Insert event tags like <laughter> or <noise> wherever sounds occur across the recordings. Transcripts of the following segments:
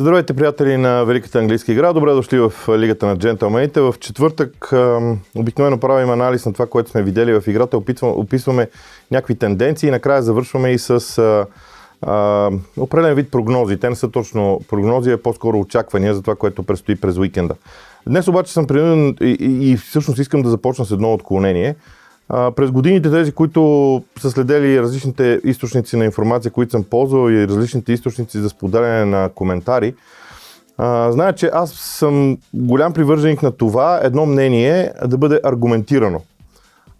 Здравейте, приятели на Великата английска игра. Добре дошли в Лигата на джентълмените. В четвъртък обикновено правим анализ на това, което сме видели в играта. Описваме, описваме някакви тенденции и накрая завършваме и с а, а, определен вид прогнози. Те не са точно прогнози, а по-скоро очаквания за това, което предстои през уикенда. Днес обаче съм принуден и, и, и всъщност искам да започна с едно отклонение. През годините тези, които са следели различните източници на информация, които съм ползвал и различните източници за споделяне на коментари, а, знаят, че аз съм голям привърженик на това едно мнение да бъде аргументирано.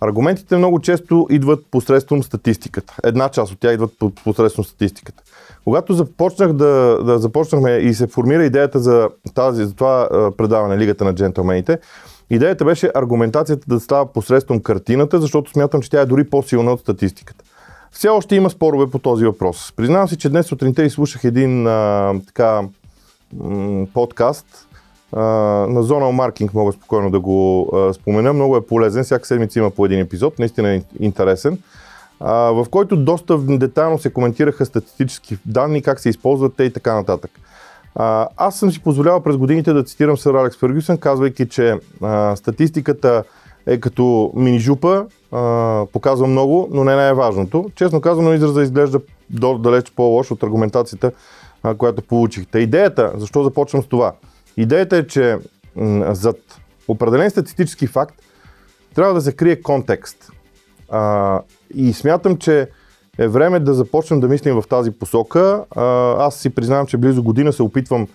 Аргументите много често идват посредством статистиката. Една част от тях идват посредством статистиката. Когато започнах да, да започнахме и се формира идеята за, тази, за това предаване Лигата на джентълмените, Идеята беше аргументацията да става посредством картината, защото смятам, че тя е дори по-силна от статистиката. Все още има спорове по този въпрос. Признавам си, че днес сутринта изслушах един а, така, м- подкаст а, на Zonal Marking, мога спокойно да го а, спомена. Много е полезен, всяка седмица има по един епизод, наистина е интересен, а, в който доста детайлно се коментираха статистически данни, как се използват те и така нататък. Аз съм си позволявал през годините да цитирам сър Алекс Фергюсън, казвайки, че а, статистиката е като мини-жупа, а, показва много, но не най-важното. Честно казано, израза изглежда далеч по-лош от аргументацията, а, която получихте. Идеята, защо започвам с това? Идеята е, че м- зад определен статистически факт трябва да се крие контекст. А, и смятам, че е време да започнем да мислим в тази посока. Аз си признавам, че близо година се опитвам,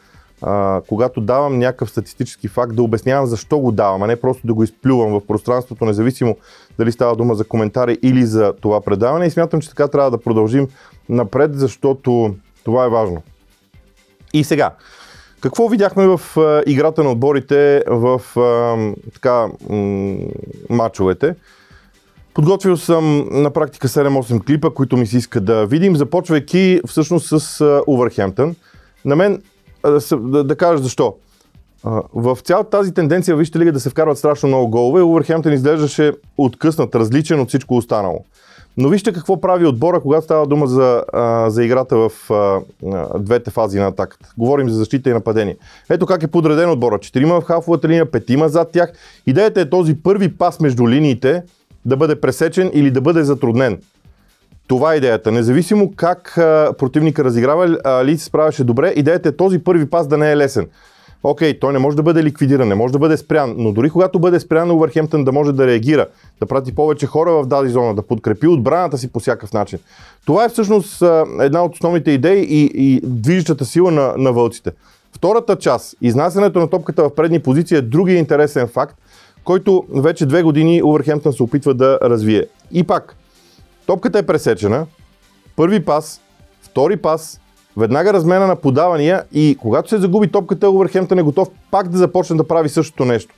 когато давам някакъв статистически факт, да обяснявам защо го давам, а не просто да го изплювам в пространството, независимо дали става дума за коментари или за това предаване. И смятам, че така трябва да продължим напред, защото това е важно. И сега, какво видяхме в играта на отборите в така, матчовете? Подготвил съм на практика 7-8 клипа, които ми се иска да видим, започвайки всъщност с Увърхемптън. На мен, да, да кажа защо. В цялата тази тенденция вижте ли да се вкарват страшно много голове, Увърхемптън изглеждаше откъснат, различен от всичко останало. Но вижте какво прави отбора, когато става дума за, за играта в двете фази на атаката. Говорим за защита и нападение. Ето как е подреден отбора. Четирима в хафовата линия, петима зад тях. Идеята е този първи пас между линиите, да бъде пресечен или да бъде затруднен. Това е идеята. Независимо как а, противника разиграва, Ли се справяше добре, идеята е този първи пас да не е лесен. Окей, той не може да бъде ликвидиран, не може да бъде спрян, но дори когато бъде спрян на Увърхемптън да може да реагира, да прати повече хора в тази зона, да подкрепи отбраната си по всякакъв начин. Това е всъщност а, една от основните идеи и, и движещата сила на, на вълците. Втората част, изнасянето на топката в предни позиции е другия интересен факт, който вече две години Увърхемптън се опитва да развие. И пак, топката е пресечена, първи пас, втори пас, веднага размена на подавания и когато се загуби топката, Увърхемптън е готов пак да започне да прави същото нещо.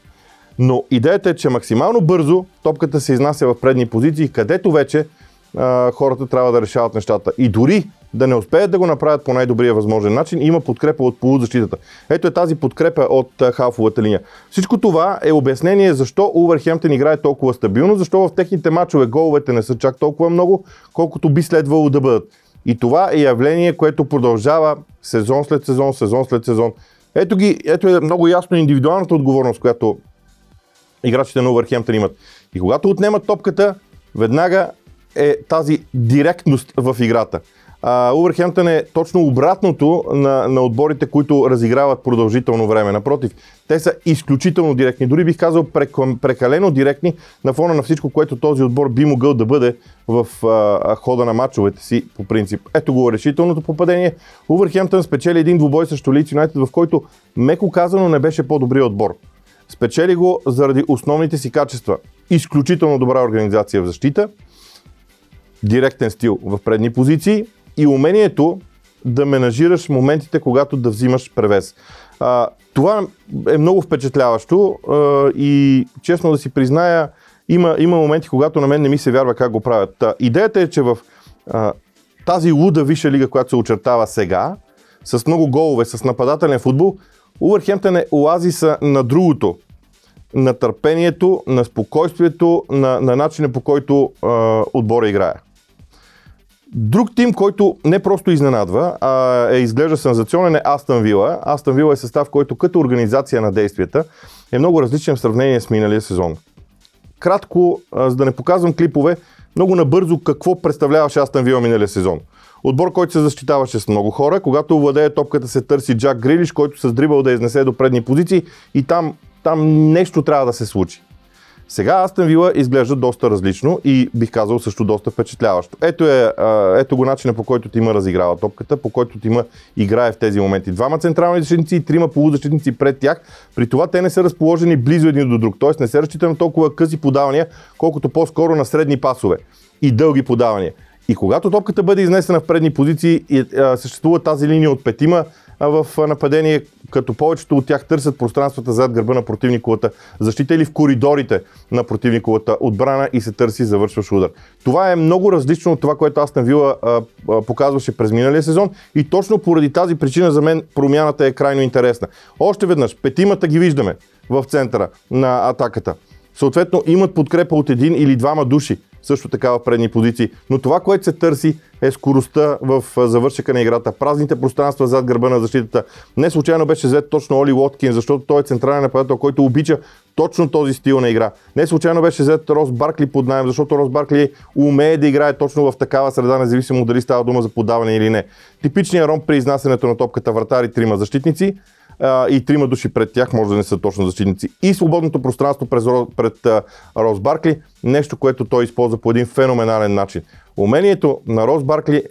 Но идеята е, че максимално бързо топката се изнася в предни позиции, където вече а, хората трябва да решават нещата. И дори да не успеят да го направят по най-добрия възможен начин, има подкрепа от полузащитата. Ето е тази подкрепа от халфовата линия. Всичко това е обяснение защо Увърхемптън играе толкова стабилно, защо в техните мачове головете не са чак толкова много, колкото би следвало да бъдат. И това е явление, което продължава сезон след сезон, сезон след сезон. Ето, ги, ето е много ясно индивидуалната отговорност, която играчите на Увърхемптън имат. И когато отнемат топката, веднага е тази директност в играта. Увърхемптън е точно обратното на, на отборите, които разиграват продължително време. Напротив, те са изключително директни. Дори бих казал прекалено директни на фона на всичко, което този отбор би могъл да бъде в а, хода на матчовете си по принцип. Ето го решителното попадение. Увърхемптън спечели един двубой срещу Лиц Юнайтед, в който меко казано не беше по-добрият отбор. Спечели го заради основните си качества. Изключително добра организация в защита, директен стил в предни позиции и умението да менажираш моментите, когато да взимаш превес. А, това е много впечатляващо а, и честно да си призная, има, има моменти, когато на мен не ми се вярва как го правят. Та, идеята е, че в а, тази луда висша лига, която се очертава сега, с много голове, с нападателен футбол, Увърхемптън е оазиса на другото. На търпението, на спокойствието, на, на начина по който а, отбора играе. Друг тим, който не просто изненадва, а е изглежда сензационен е Астън Вила. Астън Вила е състав, който като организация на действията е много различен в сравнение с миналия сезон. Кратко, за да не показвам клипове, много набързо какво представляваше Астън Вила миналия сезон. Отбор, който се защитаваше с много хора, когато владее топката се търси Джак Грилиш, който с дрибъл да изнесе до предни позиции и там, там нещо трябва да се случи. Сега Астен Вила изглежда доста различно и бих казал също доста впечатляващо. Ето, е, ето го начина по който ти има разиграва топката, по който ти има играе в тези моменти. Двама централни защитници и трима полузащитници пред тях. При това те не са разположени близо един до друг. Тоест не се разчита на толкова къси подавания, колкото по-скоро на средни пасове и дълги подавания. И когато топката бъде изнесена в предни позиции, съществува тази линия от петима, в нападение, като повечето от тях търсят пространствата зад гърба на противниковата защита или в коридорите на противниковата отбрана и се търси завършващ удар. Това е много различно от това, което Астан Вила а, а, показваше през миналия сезон и точно поради тази причина за мен промяната е крайно интересна. Още веднъж, петимата ги виждаме в центъра на атаката. Съответно, имат подкрепа от един или двама души също така в предни позиции. Но това, което се търси е скоростта в завършека на играта, празните пространства зад гърба на защитата. Не случайно беше взет точно Оли Лоткин, защото той е централен нападател, който обича точно този стил на игра. Не случайно беше взет Рос Баркли под найем, защото Рос Баркли умее да играе точно в такава среда, независимо дали става дума за подаване или не. Типичният ром при изнасянето на топката вратари трима защитници, и трима души пред тях, може да не са точно защитници. И свободното пространство през, пред а, Рос Баркли, нещо, което той използва по един феноменален начин. Умението на Рос Баркли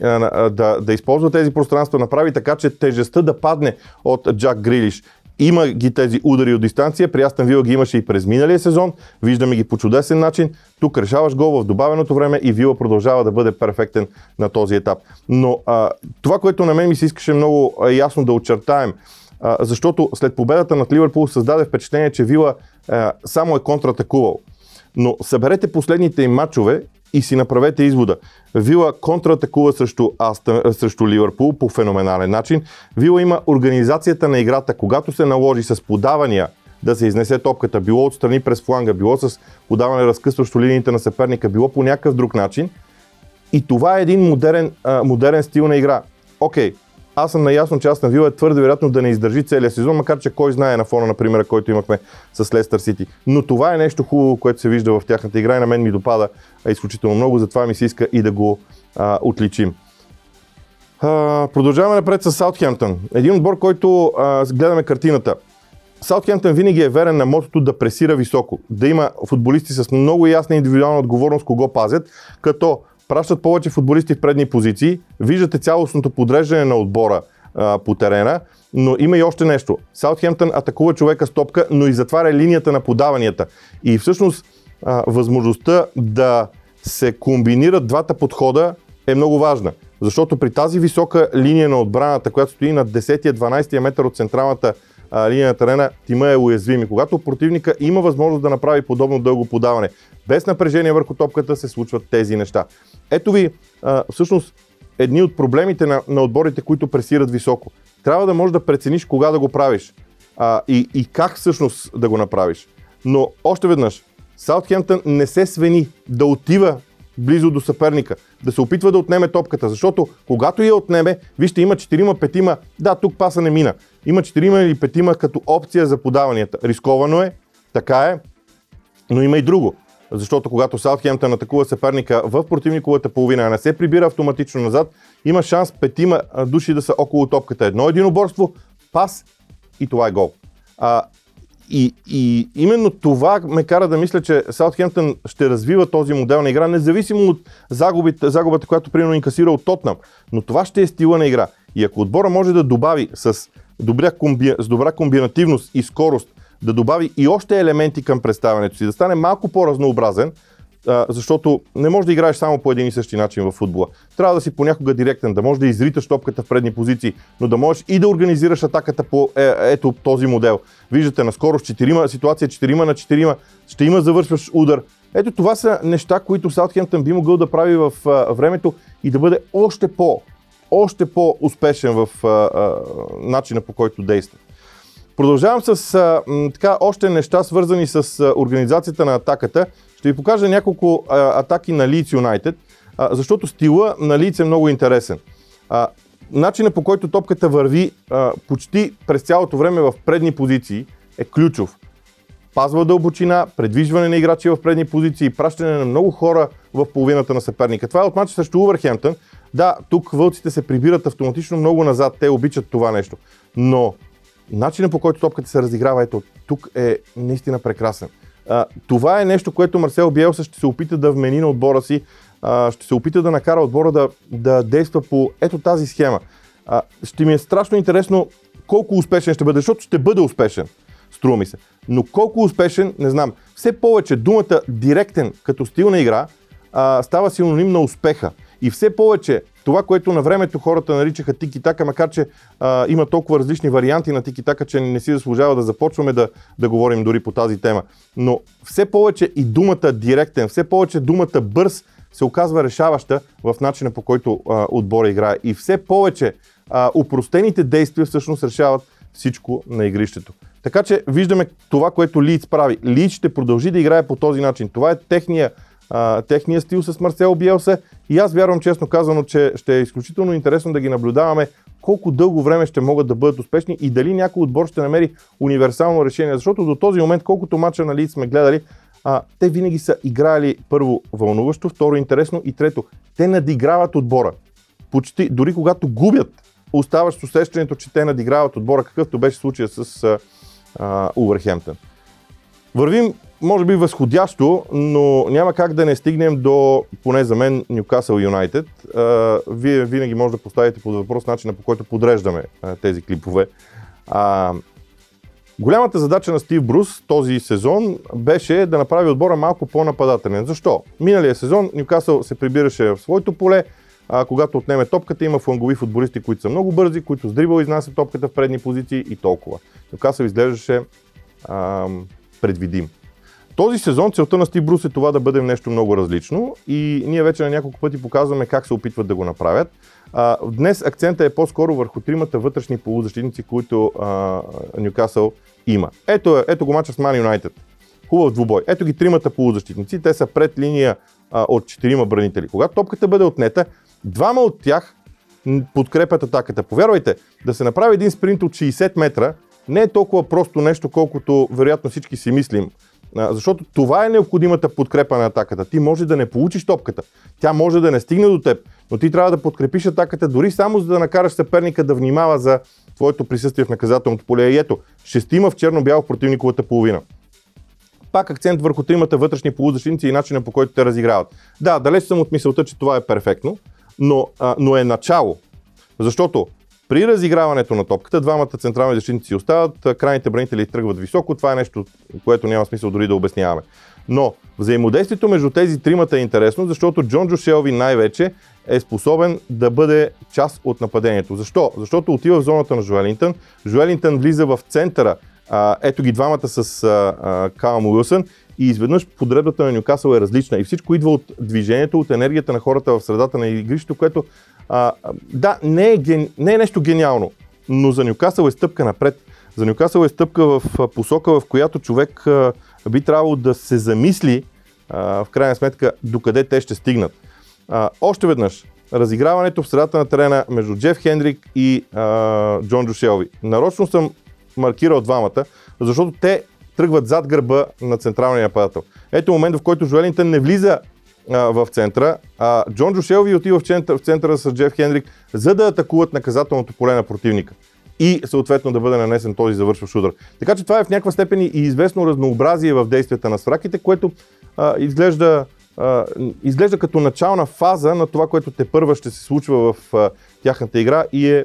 да, да използва тези пространства направи така, че тежестта да падне от Джак Грилиш. Има ги тези удари от дистанция, при Астан Вила ги имаше и през миналия сезон, виждаме ги по чудесен начин. Тук решаваш гол в добавеното време и Вила продължава да бъде перфектен на този етап. Но а, това, което на мен ми се искаше много ясно да очертаем, защото след победата над Ливърпул създаде впечатление, че Вила а, само е контратакувал. Но съберете последните им матчове и си направете извода. Вила контратакува срещу, Аста, срещу Ливърпул по феноменален начин. Вила има организацията на играта, когато се наложи с подавания да се изнесе топката, било отстрани през фланга, било с подаване разкъсващо линиите на съперника, било по някакъв друг начин. И това е един модерен, а, модерен стил на игра. Окей, okay, аз съм наясно, че Астан Вила е твърде вероятно да не издържи целия сезон, макар че кой знае на фона, например, който имахме с Лестър Сити. Но това е нещо хубаво, което се вижда в тяхната игра и на мен ми допада изключително много, затова ми се иска и да го а, отличим. А, продължаваме напред с Саутхемптън. Един отбор, който а, гледаме картината. Саутхемптън винаги е верен на мотото да пресира високо, да има футболисти с много ясна индивидуална отговорност кого пазят, като пращат повече футболисти в предни позиции, виждате цялостното подреждане на отбора а, по терена, но има и още нещо. Саутхемптън атакува човека с топка, но и затваря линията на подаванията. И всъщност а, възможността да се комбинират двата подхода е много важна. Защото при тази висока линия на отбраната, която стои на 10-12 метър от централната а, линия на терена, тима е уязвим. И когато противника има възможност да направи подобно дълго подаване, без напрежение върху топката се случват тези неща. Ето ви, а, всъщност, едни от проблемите на, на отборите, които пресират високо. Трябва да можеш да прецениш кога да го правиш а, и, и как всъщност да го направиш. Но още веднъж, Саутхемптън не се свени да отива близо до съперника, да се опитва да отнеме топката, защото когато я отнеме, вижте, има 4-5, да, тук паса не мина, има 4 или 5 като опция за подаванията. Рисковано е, така е, но има и друго. Защото когато Саутхемптън атакува съперника в противниковата половина, а не се прибира автоматично назад, има шанс петима души да са около топката. Едно единоборство, пас и това е гол. А, и, и именно това ме кара да мисля, че Саутхемптън ще развива този модел на игра, независимо от загубите, загубата, която примерно инкасира от Тотнам. Но това ще е стила на игра. И ако отбора може да добави с добра, комби... с добра комбинативност и скорост, да добави и още елементи към представянето си, да стане малко по-разнообразен, защото не можеш да играеш само по един и същи начин в футбола. Трябва да си понякога директен, да можеш да изриташ топката в предни позиции, но да можеш и да организираш атаката по е, ето този модел. Виждате, наскоро с 4, ситуация 4 на 4 ще има завършващ удар. Ето това са неща, които Саутхемптън би могъл да прави в а, времето и да бъде още по, още по-успешен в а, а, начина по който действа. Продължавам с а, така, още неща, свързани с а, организацията на атаката. Ще ви покажа няколко а, атаки на Leeds United. а, защото стила на Лиц е много интересен. А, начинът по който топката върви а, почти през цялото време в предни позиции е ключов. Пазва дълбочина, предвижване на играчи в предни позиции, пращане на много хора в половината на съперника. Това е от мача срещу Увърхемптън. Да, тук вълците се прибират автоматично много назад, те обичат това нещо. Но начинът по който топката се разиграва, ето, тук е наистина прекрасен. А, това е нещо, което Марсел Биелса ще се опита да вмени на отбора си, а, ще се опита да накара отбора да, да действа по ето тази схема. А, ще ми е страшно интересно колко успешен ще бъде, защото ще бъде успешен, струва ми се. Но колко успешен, не знам. Все повече думата директен като стил на игра а, става синоним на успеха. И все повече това, което на времето хората наричаха тики-така, макар че а, има толкова различни варианти на тики-така, че не си заслужава да започваме да, да говорим дори по тази тема. Но все повече и думата директен, все повече думата бърз се оказва решаваща в начина по който а, отбора играе. И все повече а, упростените действия всъщност решават всичко на игрището. Така че виждаме това, което Лиц прави. Лиц ще продължи да играе по този начин. Това е техния а, техния стил с Марсел Биелсе и аз вярвам честно казано, че ще е изключително интересно да ги наблюдаваме колко дълго време ще могат да бъдат успешни и дали някой отбор ще намери универсално решение. Защото до този момент, колкото мача на Лиц сме гледали, а, те винаги са играли първо вълнуващо, второ интересно и трето, те надиграват отбора. Почти, дори когато губят, оставаш с усещането, че те надиграват отбора, какъвто беше случая с Увърхемптън. Вървим може би възходящо, но няма как да не стигнем до, поне за мен, Ньюкасъл Юнайтед. Вие винаги може да поставите под въпрос начина по който подреждаме тези клипове. А, голямата задача на Стив Брус този сезон беше да направи отбора малко по-нападателен. Защо? Миналия сезон Ньюкасъл се прибираше в своето поле, а, когато отнеме топката, има флангови футболисти, които са много бързи, които с дрибъл изнасят топката в предни позиции и толкова. Ньюкасъл изглеждаше предвидим. Този сезон целта на Стив Брус е това да бъде нещо много различно и ние вече на няколко пъти показваме как се опитват да го направят. Днес акцента е по-скоро върху тримата вътрешни полузащитници, които Ньюкасъл има. Ето, ето го мача с Man United. Хубав двубой. Ето ги тримата полузащитници. Те са пред линия а, от четирима бранители. Когато топката бъде отнета, двама от тях подкрепят атаката. Повярвайте, да се направи един спринт от 60 метра не е толкова просто нещо, колкото вероятно всички си мислим. Защото това е необходимата подкрепа на атаката. Ти може да не получиш топката. Тя може да не стигне до теб, но ти трябва да подкрепиш атаката дори само за да накараш съперника да внимава за твоето присъствие в наказателното поле. И ето, шестима в черно-бяло в противниковата половина. Пак акцент върху тримата вътрешни полузащитници и начина по който те разиграват. Да, далеч съм от мисълта, че това е перфектно, но, а, но е начало. Защото при разиграването на топката, двамата централни защитници остават, крайните бранители тръгват високо. Това е нещо, което няма смисъл дори да обясняваме. Но взаимодействието между тези тримата е интересно, защото Джон Джо Шелви най-вече е да бъде част от нападението. Защо? Защото отива в зоната на Жуелинтън. Жуелинтън влиза в центъра. Ето ги двамата с Калам Уилсън и изведнъж подредбата на Нюкасъл е различна. И всичко идва от движението, от енергията на хората в средата на игрището, което а, да, не е, ген... не е нещо гениално, но за Нюкасъл е стъпка напред. За Нюкасъл е стъпка в посока, в която човек а, би трябвало да се замисли а, в крайна сметка докъде те ще стигнат. А, още веднъж, разиграването в средата на терена между Джеф Хендрик и а, Джон Джошелви. Нарочно съм маркирал двамата, защото те тръгват зад гърба на централния нападател. Ето момент, в който Жуелинтън не влиза а, в центъра, а Джон Джошелви отива в центъра, в центъра с Джеф Хендрик, за да атакуват наказателното поле на противника и съответно да бъде нанесен този завършващ удар. Така че това е в някаква степен и известно разнообразие в действията на свраките, което а, изглежда, а, изглежда като начална фаза на това, което те първа ще се случва в а, тяхната игра и е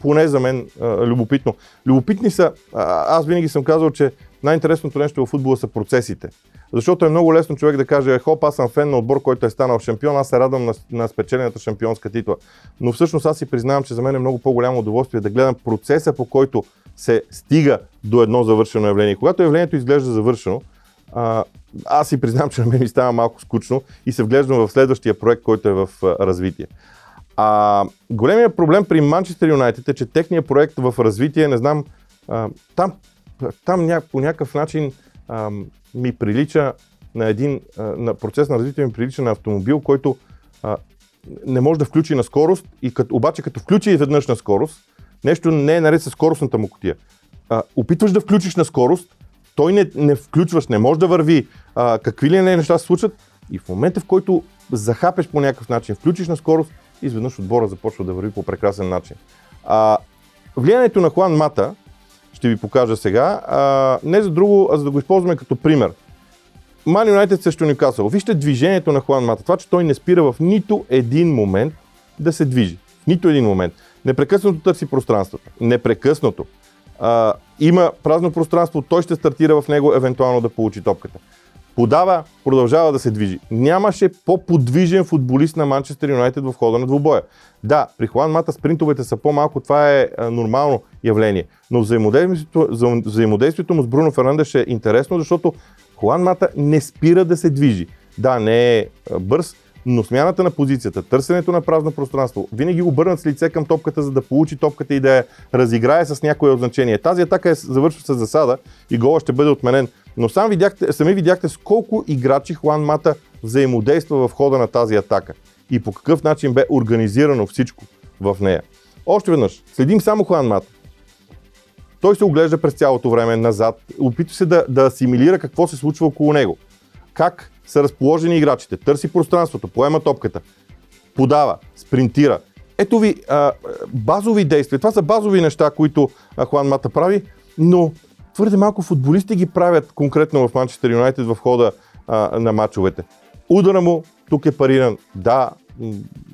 поне за мен а, любопитно. Любопитни са, а, аз винаги съм казал, че най-интересното нещо в футбола са процесите. Защото е много лесно човек да каже, хоп, аз съм фен на отбор, който е станал шампион, аз се радвам на, на спечелената шампионска титла. Но всъщност аз си признавам, че за мен е много по-голямо удоволствие да гледам процеса, по който се стига до едно завършено явление. Когато явлението изглежда завършено, а, аз си признавам, че на мен ми става малко скучно и се вглеждам в следващия проект, който е в а, развитие. А, големия проблем при Манчестър Юнайтед е, че техният проект в развитие, не знам, а, там, там ня, по някакъв начин а, ми прилича на един на процес на развитие ми прилича на автомобил, който а, не може да включи на скорост, и като, обаче като включи веднъж на скорост, нещо не е наред с скоростната му котия. А, опитваш да включиш на скорост, той не, не включваш, не може да върви, а, какви ли не неща се случат и в момента в който захапеш по някакъв начин, включиш на скорост, изведнъж отбора започва да върви по прекрасен начин. А, влиянието на Хуан Мата, ще ви покажа сега, а, не за друго, а за да го използваме като пример. Ман Юнайтед срещу Нюкасъл. Вижте движението на Хуан Мата. Това, че той не спира в нито един момент да се движи. В нито един момент. Непрекъснато търси пространството. Непрекъснато. А, има празно пространство, той ще стартира в него, евентуално да получи топката. Подава, продължава да се движи. Нямаше по-подвижен футболист на Манчестър Юнайтед в хода на двубоя. Да, при Хуан Мата спринтовете са по-малко, това е нормално явление. Но взаимодействието, взаимодействието му с Бруно Фернандеш е интересно, защото Хуан Мата не спира да се движи. Да, не е бърз, но смяната на позицията, търсенето на празно пространство, винаги обърнат с лице към топката, за да получи топката и да я разиграе с някое значение. Тази атака е завършва с засада и гола ще бъде отменен. Но сам видяхте, сами видяхте с колко играчи Хуан Мата взаимодейства в хода на тази атака и по какъв начин бе организирано всичко в нея. Още веднъж, следим само Хуан Мата. Той се оглежда през цялото време назад, опитва се да, да асимилира какво се случва около него. Как са разположени играчите, търси пространството, поема топката, подава, спринтира. Ето ви а, базови действия. Това са базови неща, които Хуан Мата прави, но твърде малко футболисти ги правят конкретно в Манчестър Юнайтед в хода а, на матчовете. Удара му тук е париран. Да,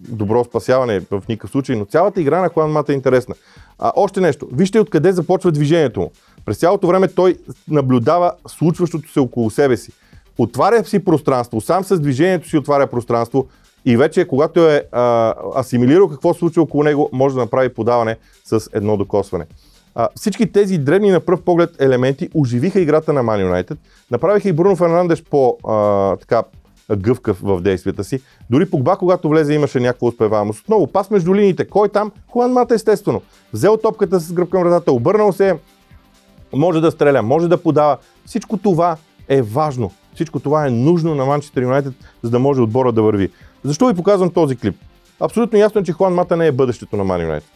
добро спасяване в никакъв случай, но цялата игра на Хуан Мата е интересна. А, още нещо. Вижте откъде започва движението му. През цялото време той наблюдава случващото се около себе си. Отваря си пространство, сам с движението си отваря пространство и вече когато е а, асимилирал какво се случва около него, може да направи подаване с едно докосване. А, всички тези древни на пръв поглед елементи оживиха играта на Man United, направиха и Бруно Фернандеш по а, така, гъвкав в действията си. Дори Погба, когато влезе, имаше някаква успеваемост. Отново, пас между линиите. Кой там? Хуан Мата, естествено. Взел топката с гръб към вратата, обърнал се, може да стреля, може да подава. Всичко това е важно. Всичко това е нужно на Манчестър Юнайтед, за да може отбора да върви. Защо ви показвам този клип? Абсолютно ясно е, че Хуан Мата не е бъдещето на Ман Юнайтед.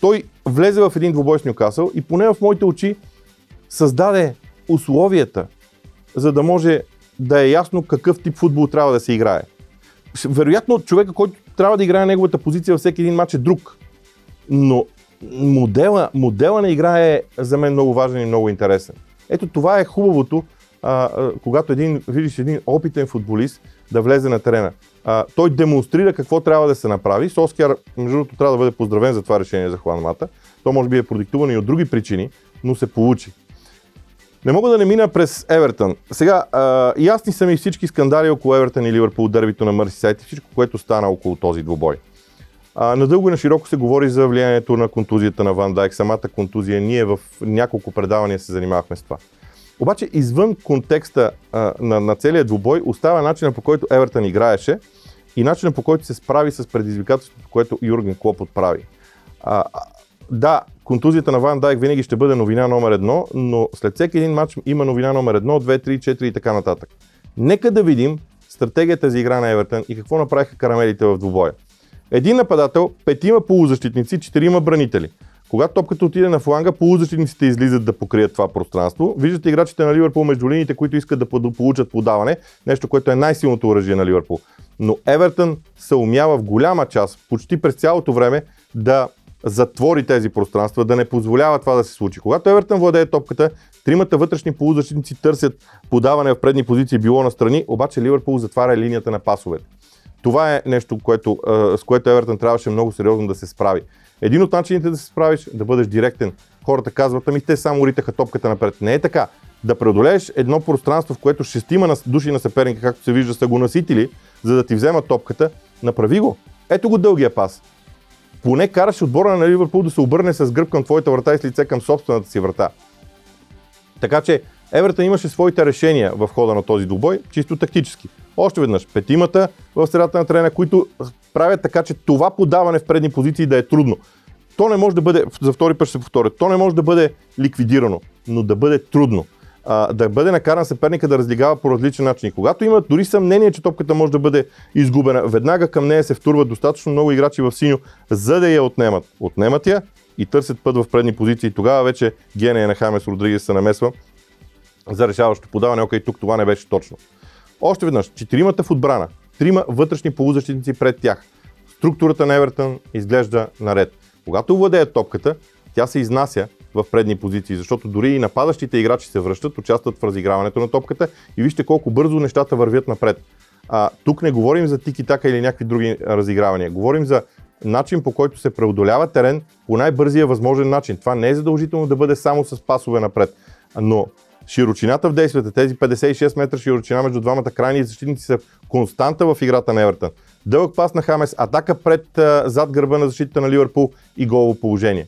Той влезе в един двубой с Нюкасъл и поне в моите очи създаде условията, за да може да е ясно какъв тип футбол трябва да се играе. Вероятно, човека, който трябва да играе неговата позиция във всеки един матч е друг. Но модела, модела на игра е за мен много важен и много интересен. Ето това е хубавото, а, когато един, видиш един опитен футболист да влезе на терена. А, той демонстрира какво трябва да се направи. Соскияр, между другото, трябва да бъде поздравен за това решение за Хуан Мата. То може би е продиктувано и от други причини, но се получи. Не мога да не мина през Евертън. Сега, а, ясни са ми всички скандали около Евертън и Ливърпул, дърбито на Мърсисайд и всичко, което стана около този двубой. А, надълго и на широко се говори за влиянието на контузията на Ван Дайк, самата контузия. Ние в няколко предавания се занимавахме с това. Обаче, извън контекста а, на, на целият двубой, остава начина по който Евертън играеше и начина по който се справи с предизвикателството, което Юрген Клоп отправи. А, да, контузията на Ван Дайк винаги ще бъде новина номер едно, но след всеки един матч има новина номер едно, две, три, четири и така нататък. Нека да видим стратегията за игра на Евертън и какво направиха карамелите в двубоя. Един нападател, петима полузащитници, четирима бранители. Когато топката отиде на фланга, полузащитниците излизат да покрият това пространство. Виждате играчите на Ливърпул между линиите, които искат да получат подаване, нещо, което е най-силното оръжие на Ливърпул. Но Евертън се умява в голяма част, почти през цялото време, да затвори тези пространства, да не позволява това да се случи. Когато Евертън владее топката, тримата вътрешни полузащитници търсят подаване в предни позиции, било на страни, обаче Ливърпул затваря линията на пасовете. Това е нещо, което, с което Евертън трябваше много сериозно да се справи. Един от начините да се справиш, да бъдеш директен. Хората казват, ами те само ритаха топката напред. Не е така. Да преодолееш едно пространство, в което шестима души на съперника, както се вижда, са го наситили, за да ти вземат топката, направи го. Ето го дългия пас поне караше отбора на Ливърпул да се обърне с гръб към твоята врата и с лице към собствената си врата. Така че Евертън имаше своите решения в хода на този двубой, чисто тактически. Още веднъж, петимата в средата на трена, които правят така, че това подаване в предни позиции да е трудно. То не може да бъде, за втори път ще се повторя, то не може да бъде ликвидирано, но да бъде трудно. А, да бъде накаран съперника да разлигава по различен начин. Когато имат дори съмнение, че топката може да бъде изгубена, веднага към нея се втурват достатъчно много играчи в синьо, за да я отнемат. Отнемат я и търсят път в предни позиции. Тогава вече гения на Хамес Родригес се намесва за решаващо подаване. Окей, тук това не беше точно. Още веднъж, четиримата в отбрана, трима вътрешни полузащитници пред тях. Структурата на Евертън изглежда наред. Когато владеят топката, тя се изнася в предни позиции, защото дори и нападащите играчи се връщат, участват в разиграването на топката и вижте колко бързо нещата вървят напред. А, тук не говорим за тики-така или някакви други разигравания. Говорим за начин по който се преодолява терен по най-бързия възможен начин. Това не е задължително да бъде само с пасове напред, но широчината в действията, тези 56 метра широчина между двамата крайни защитници са константа в играта на Евертън. Дълъг пас на Хамес, атака пред зад гърба на защита на Ливърпул и голово положение.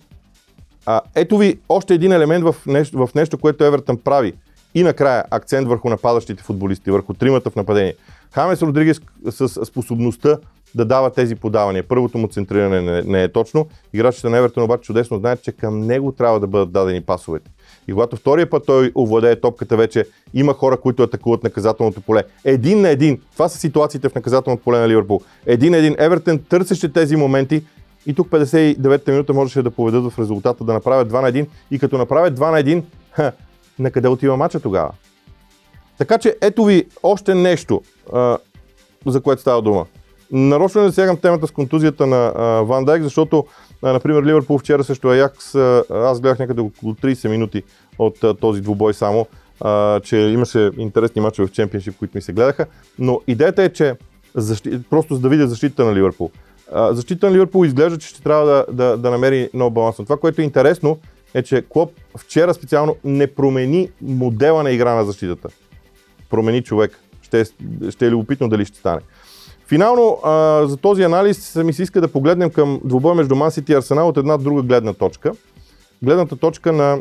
А, ето ви още един елемент в нещо, в нещо, което Евертън прави. И накрая акцент върху нападащите футболисти, върху тримата в нападение. Хамес Родригес с способността да дава тези подавания. Първото му центриране не, не е точно. Играчите на Евертън обаче чудесно знаят, че към него трябва да бъдат дадени пасовете. И когато втория път той овладее топката, вече има хора, които атакуват наказателното поле. Един на един. Това са ситуациите в наказателното поле на Ливърпул. Един на един. Евертън търсеше тези моменти и тук 59-та минута можеше да поведат в резултата да направят 2 на 1 и като направят 2 на 1, ха, на къде отива мача тогава? Така че ето ви още нещо, а, за което става дума. Нарочно не засягам темата с контузията на а, Ван Дайк, защото, а, например, Ливърпул вчера също Аякс, а, аз гледах някъде около 30 минути от а, този двубой само, а, че имаше интересни мачове в чемпионшип, които ми се гледаха, но идеята е, че защи... просто за да видя защита на Ливърпул. Защита на Ливърпул изглежда, че ще трябва да, да, да намери нов баланс. Това, което е интересно, е, че Клоп вчера специално не промени модела на игра на защитата. Промени човек. Ще ще е любопитно дали ще стане. Финално а, за този анализ ми се иска да погледнем към двубоя между Ман и Арсенал от една друга гледна точка. Гледната точка на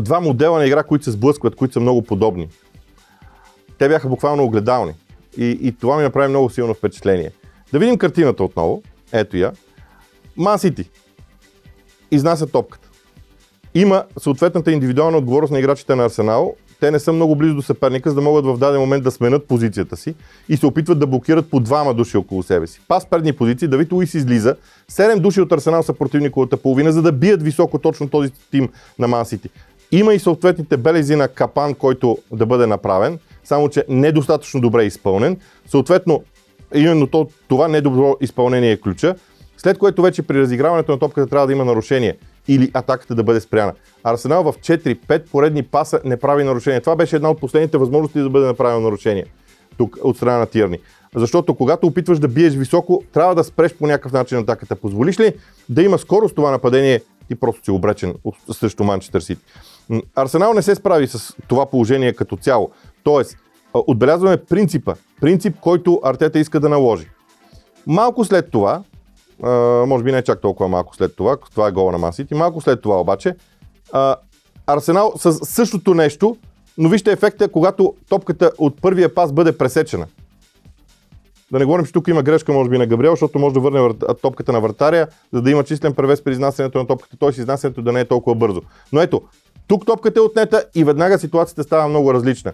два модела на игра, които се сблъскват, които са много подобни. Те бяха буквално огледални. И, и това ми направи много силно впечатление. Да видим картината отново. Ето я. Ман Сити изнася топката. Има съответната индивидуална отговорност на играчите на Арсенал. Те не са много близо до съперника, за да могат в даден момент да сменят позицията си и се опитват да блокират по двама души около себе си. Пас предни позиции, Давид Луис излиза. Седем души от Арсенал са противниковата половина, за да бият високо точно този тим на Ман Сити. Има и съответните белези на капан, който да бъде направен, само че недостатъчно добре изпълнен. Съответно, именно то, това недобро изпълнение е ключа, след което вече при разиграването на топката трябва да има нарушение или атаката да бъде спряна. Арсенал в 4-5 поредни паса не прави нарушение. Това беше една от последните възможности да бъде направено нарушение тук от страна на Тирни. Защото когато опитваш да биеш високо, трябва да спреш по някакъв начин атаката. Позволиш ли да има скорост това нападение, ти просто си обречен срещу Манчестър Сити. Арсенал не се справи с това положение като цяло. Тоест, отбелязваме принципа. Принцип, който Артета иска да наложи. Малко след това, може би не чак толкова малко след това, това е гола на Масити, малко след това обаче, Арсенал с същото нещо, но вижте ефекта, когато топката от първия пас бъде пресечена. Да не говорим, че тук има грешка, може би, на Габриел, защото може да върне топката на вратаря, за да има числен превес при изнасянето на топката, т.е. изнасянето да не е толкова бързо. Но ето, тук топката е отнета и веднага ситуацията става много различна.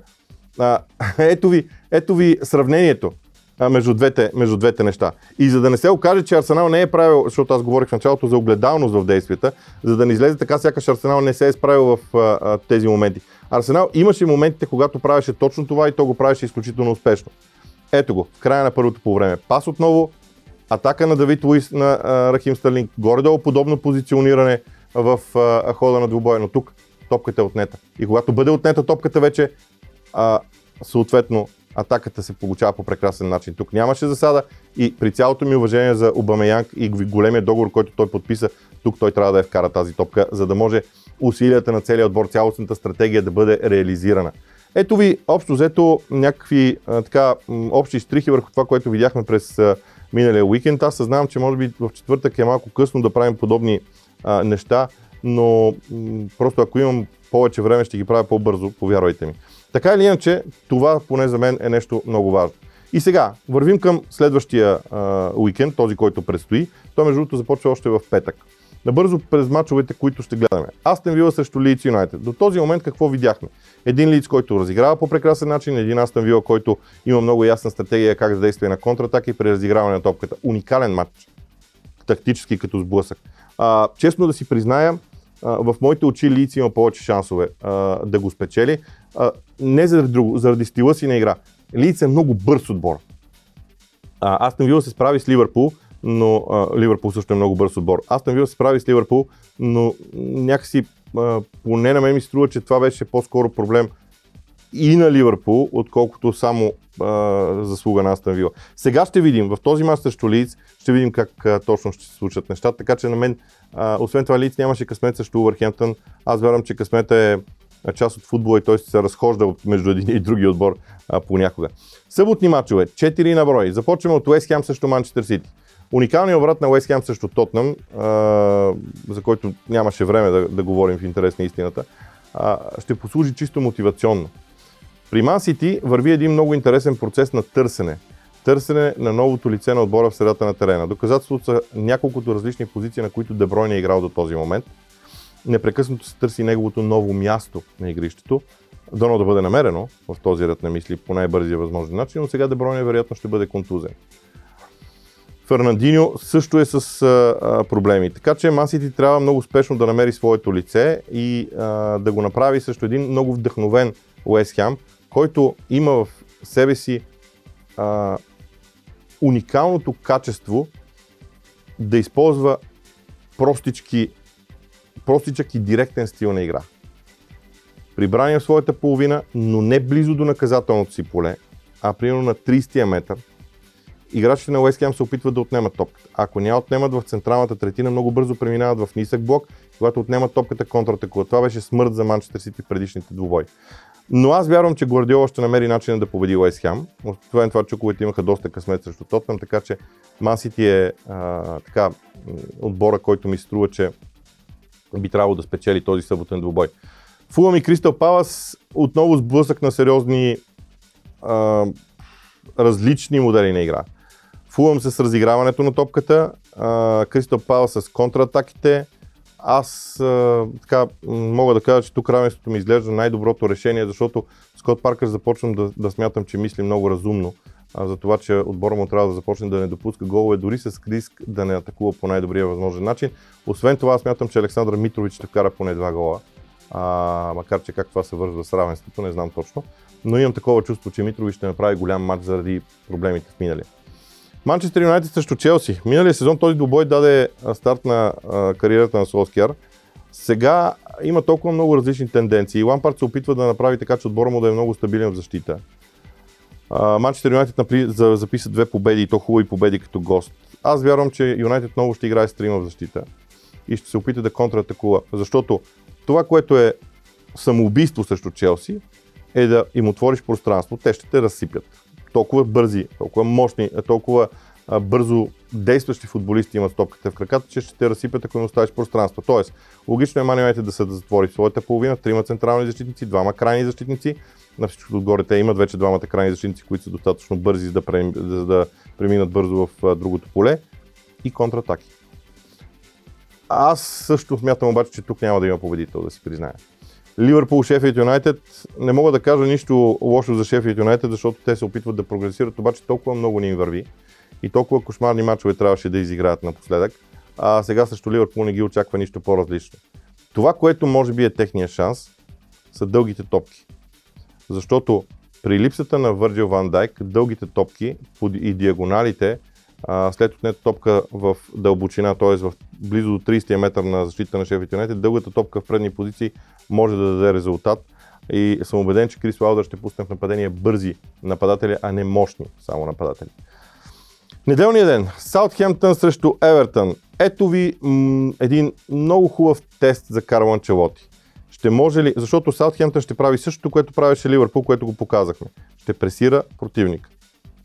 А, <laughs> ето, ви, ето ви сравнението а, между, двете, между двете неща. И за да не се окаже, че Арсенал не е правил, защото аз говорих в началото за огледалност в действията, за да не излезе така, сякаш Арсенал не се е справил в а, а, тези моменти. Арсенал имаше моментите, когато правеше точно това и то го правеше изключително успешно. Ето го, в края на първото по време. Пас отново, атака на Давид Луис на а, Рахим Стърлинг, горе-долу подобно позициониране в а, хода на двубой, но тук топката е отнета. И когато бъде отнета топката вече, а, съответно атаката се получава по прекрасен начин. Тук нямаше засада и при цялото ми уважение за Обамеянг и големия договор, който той подписа, тук той трябва да я вкара тази топка, за да може усилията на целия отбор, цялостната стратегия да бъде реализирана. Ето ви, общо взето, някакви а, така, общи стрихи върху това, което видяхме през а, миналия уикенд. Аз съзнавам, че може би в четвъртък е малко късно да правим подобни а, неща, но просто ако имам повече време, ще ги правя по-бързо, повярвайте ми. Така или иначе, това поне за мен е нещо много важно. И сега, вървим към следващия а, уикенд, този, който предстои. Той, между другото, започва още в петък. Набързо през мачовете, които ще гледаме. Астен Вила срещу Лийц Юнайтед. До този момент какво видяхме? Един Лийц, който разиграва по прекрасен начин, един Астен Вила, който има много ясна стратегия как да действа на контратака и при разиграване на топката. Уникален матч. Тактически като сблъсък. А, честно да си призная, а, в моите очи Лийц има повече шансове а, да го спечели. А, не заради друго, заради стила си на игра. Лийц е много бърз отбор. А, Астен Вила се справи с Ливърпул, но а, Ливърпул също е много бърз отбор. Астън Вила се справи с Ливърпул, но някакси а, поне на мен ми струва, че това беше по-скоро проблем и на Ливърпул, отколкото само а, заслуга на Астън Вила. Сега ще видим, в този мач срещу Лиц, ще видим как а, точно ще се случат нещата, така че на мен, а, освен това Лиц нямаше късмет срещу Увърхемптън. Аз вярвам, че късмет е част от футбола и той се разхожда между един и други отбор а, понякога. Съботни матчове, 4 на брой. Започваме от Уест Хем срещу Манчестър Сити. Уникалният обрат на Уест Хем срещу Тотнам, за който нямаше време да, да говорим в интерес на истината, а, ще послужи чисто мотивационно. При Ман Сити върви един много интересен процес на търсене. Търсене на новото лице на отбора в средата на терена. Доказателството са няколкото различни позиции, на които Дебройн е играл до този момент. Непрекъснато се търси неговото ново място на игрището. Дано да бъде намерено в този ред на мисли по най-бързия възможен начин, но сега Дебройн вероятно ще бъде контузен. Фернандиньо също е с а, проблеми. Така че Масити трябва много успешно да намери своето лице и а, да го направи също един много вдъхновен Уест Хем, който има в себе си а, уникалното качество да използва простички, простичък и директен стил на игра. Прибрани в своята половина, но не близо до наказателното си поле, а примерно на 30 метър, играчите на Уест се опитват да отнемат топката. Ако няма отнемат в централната третина, много бързо преминават в нисък блок, когато отнемат топката контратакува. Това беше смърт за Манчестър Сити предишните двубой. Но аз вярвам, че Гвардиола ще намери начин да победи Хем. Освен това, чуковете имаха доста късмет срещу Тотнам, така че Ман Сити е а, така, отбора, който ми струва, че би трябвало да спечели този съботен двубой. Фулъм и Кристал Палас отново сблъсък на сериозни а, различни модели на игра. Фулъм с разиграването на топката, Кристал Пал с контратаките. Аз така мога да кажа, че тук равенството ми изглежда най-доброто решение, защото Скот Паркър започвам да, да смятам, че мисли много разумно а, за това, че отбора му трябва да започне да не допуска голове, дори с риск да не атакува по най-добрия възможен начин. Освен това, смятам, че Александър Митрович ще вкара поне два гола. А, макар, че как това се вързва с равенството, не знам точно. Но имам такова чувство, че Митрович ще направи голям матч заради проблемите в минали. Манчестър Юнайтед срещу Челси. Миналия сезон този добой даде старт на а, кариерата на Солскияр. Сега има толкова много различни тенденции. Лампард се опитва да направи така, че отбора му да е много стабилен в защита. Манчестър Юнайтед записа две победи и то хубави победи като гост. Аз вярвам, че Юнайтед много ще играе с трима в защита и ще се опита да контратакува. Защото това, което е самоубийство срещу Челси, е да им отвориш пространство, те ще те разсипят толкова бързи, толкова мощни, толкова бързо действащи футболисти имат топката в краката, че ще те разсипят, ако им оставиш пространство. Тоест, логично е Ман да се да затвори своята половина, трима централни защитници, двама крайни защитници. На всичко отгоре те имат вече двамата крайни защитници, които са достатъчно бързи, за да, прем, за да преминат бързо в другото поле и контратаки. Аз също смятам обаче, че тук няма да има победител, да си призная. Ливърпул, Шефилд Юнайтед, не мога да кажа нищо лошо за Шефилд Юнайтед, защото те се опитват да прогресират, обаче толкова много не им върви и толкова кошмарни мачове трябваше да изиграят напоследък, а сега срещу Ливърпул не ги очаква нищо по-различно. Това, което може би е техния шанс, са дългите топки. Защото при липсата на Върджил Ван Дайк, дългите топки и диагоналите а, след отнета топка в дълбочина, т.е. в близо до 30 метър на защита на Шефът Юнайтед, дългата топка в предни позиции може да даде резултат. И съм убеден, че Крис Лаудър ще пусне в нападение бързи нападатели, а не мощни само нападатели. Неделния ден. Саутхемптън срещу Евертън. Ето ви м- един много хубав тест за Карл Анчелоти. Ще може ли, защото Саутхемптън ще прави същото, което правеше Ливърпул, което го показахме. Ще пресира противник.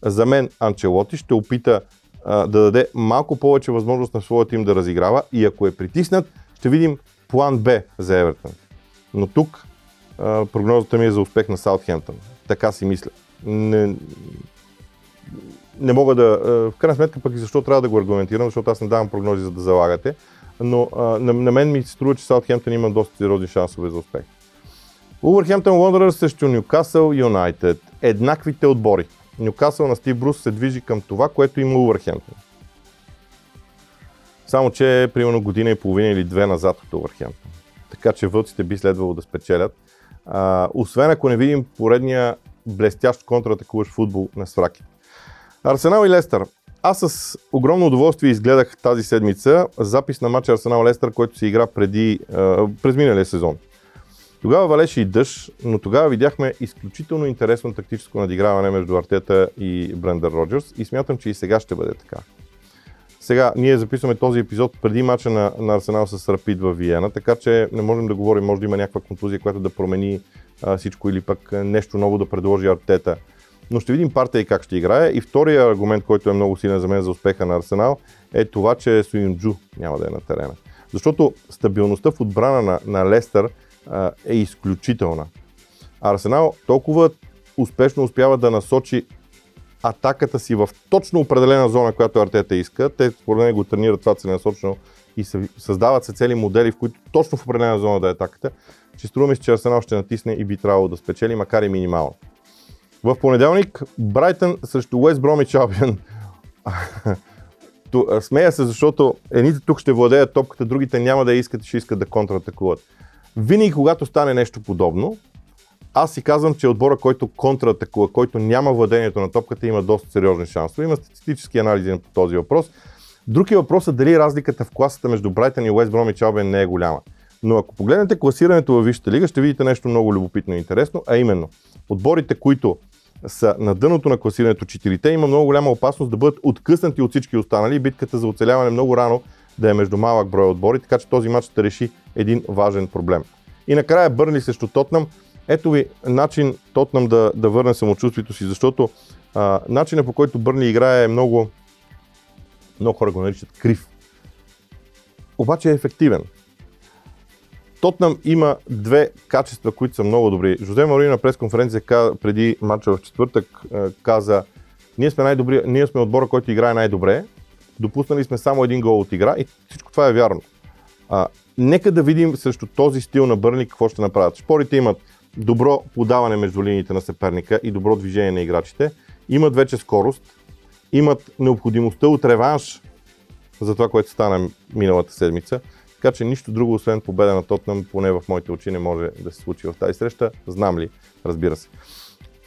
За мен Анчелоти ще опита да даде малко повече възможност на своя тим да разиграва и ако е притиснат, ще видим план Б за Евертън. Но тук прогнозата ми е за успех на Саутхемптън. Така си мисля. Не, не мога да... В крайна сметка пък и защо трябва да го аргументирам, защото аз не давам прогнози за да залагате. но на, на, мен ми се струва, че Саутхемптън има доста сериозни шансове за успех. Увърхемптън Wanderers срещу Ньюкасъл Юнайтед. Еднаквите отбори. Ньюкасъл на Стив Брус се движи към това, което има Увърхемптън. Само, че примерно година и половина или две назад от Увърхемптън. Така че вълците би следвало да спечелят. А, освен ако не видим поредния блестящ контратакуващ футбол на Сфраки. Арсенал и Лестър. Аз с огромно удоволствие изгледах тази седмица запис на матча Арсенал Лестър, който се игра преди, през миналия сезон. Тогава валеше и дъжд, но тогава видяхме изключително интересно тактическо надиграване между Артета и Брендър Роджерс и смятам, че и сега ще бъде така. Сега, ние записваме този епизод преди мача на, на Арсенал с Рапид в Виена, така че не можем да говорим, може да има някаква контузия, която да промени а, всичко или пък нещо ново да предложи Артета. Но ще видим партия и как ще играе. И втория аргумент, който е много силен за мен за успеха на Арсенал, е това, че Суинджу няма да е на терена. Защото стабилността в отбрана на, на Лестър е изключителна. Арсенал толкова успешно успява да насочи атаката си в точно определена зона, която Артета иска. Те според мен го тренират това целенасочено и създават се цели модели, в които точно в определена зона да е атаката, че струва ми се, че Арсенал ще натисне и би трябвало да спечели, макар и минимално. В понеделник Брайтън срещу Уест Бромич Албион. <laughs> Смея се, защото едните тук ще владеят топката, другите няма да я искат и ще искат да контратакуват. Винаги, когато стане нещо подобно, аз си казвам, че отбора, който контратакува, който няма владението на топката, има доста сериозни шансове. Има статистически анализи по този въпрос. Друг е въпросът дали разликата в класата между Брайтън и Уест Бромич Албен не е голяма. Но ако погледнете класирането във Висшата лига, ще видите нещо много любопитно и интересно, а именно отборите, които са на дъното на класирането четирите, има много голяма опасност да бъдат откъснати от всички останали. Битката за оцеляване много рано да е между малък брой отбори, така че този матч ще реши един важен проблем. И накрая Бърни срещу Тотнам. Ето ви начин Тотнам да, да върне самочувствието си, защото а, начинът по който Бърни играе е много, много хора го наричат крив. Обаче е ефективен. Тотнам има две качества, които са много добри. Жозе Мари на пресконференция преди матча в четвъртък каза, ние сме, най-добри, ние сме отбора, който играе най-добре, допуснали сме само един гол от игра и всичко това е вярно. А, нека да видим срещу този стил на Бърни какво ще направят. Шпорите имат добро подаване между линиите на съперника и добро движение на играчите, имат вече скорост, имат необходимостта от реванш за това, което стана миналата седмица. Така че нищо друго, освен победа на Тотнам, поне в моите очи не може да се случи в тази среща. Знам ли? Разбира се.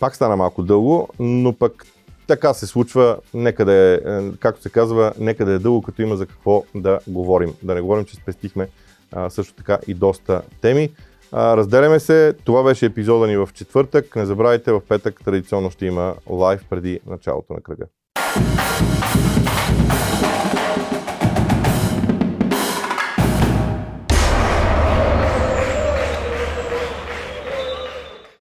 Пак стана малко дълго, но пък така се случва, нека да е, е, както се казва, нека да е дълго, като има за какво да говорим. Да не говорим, че спестихме а, също така и доста теми. А, разделяме се. Това беше епизода ни в четвъртък. Не забравяйте, в петък традиционно ще има лайв преди началото на кръга.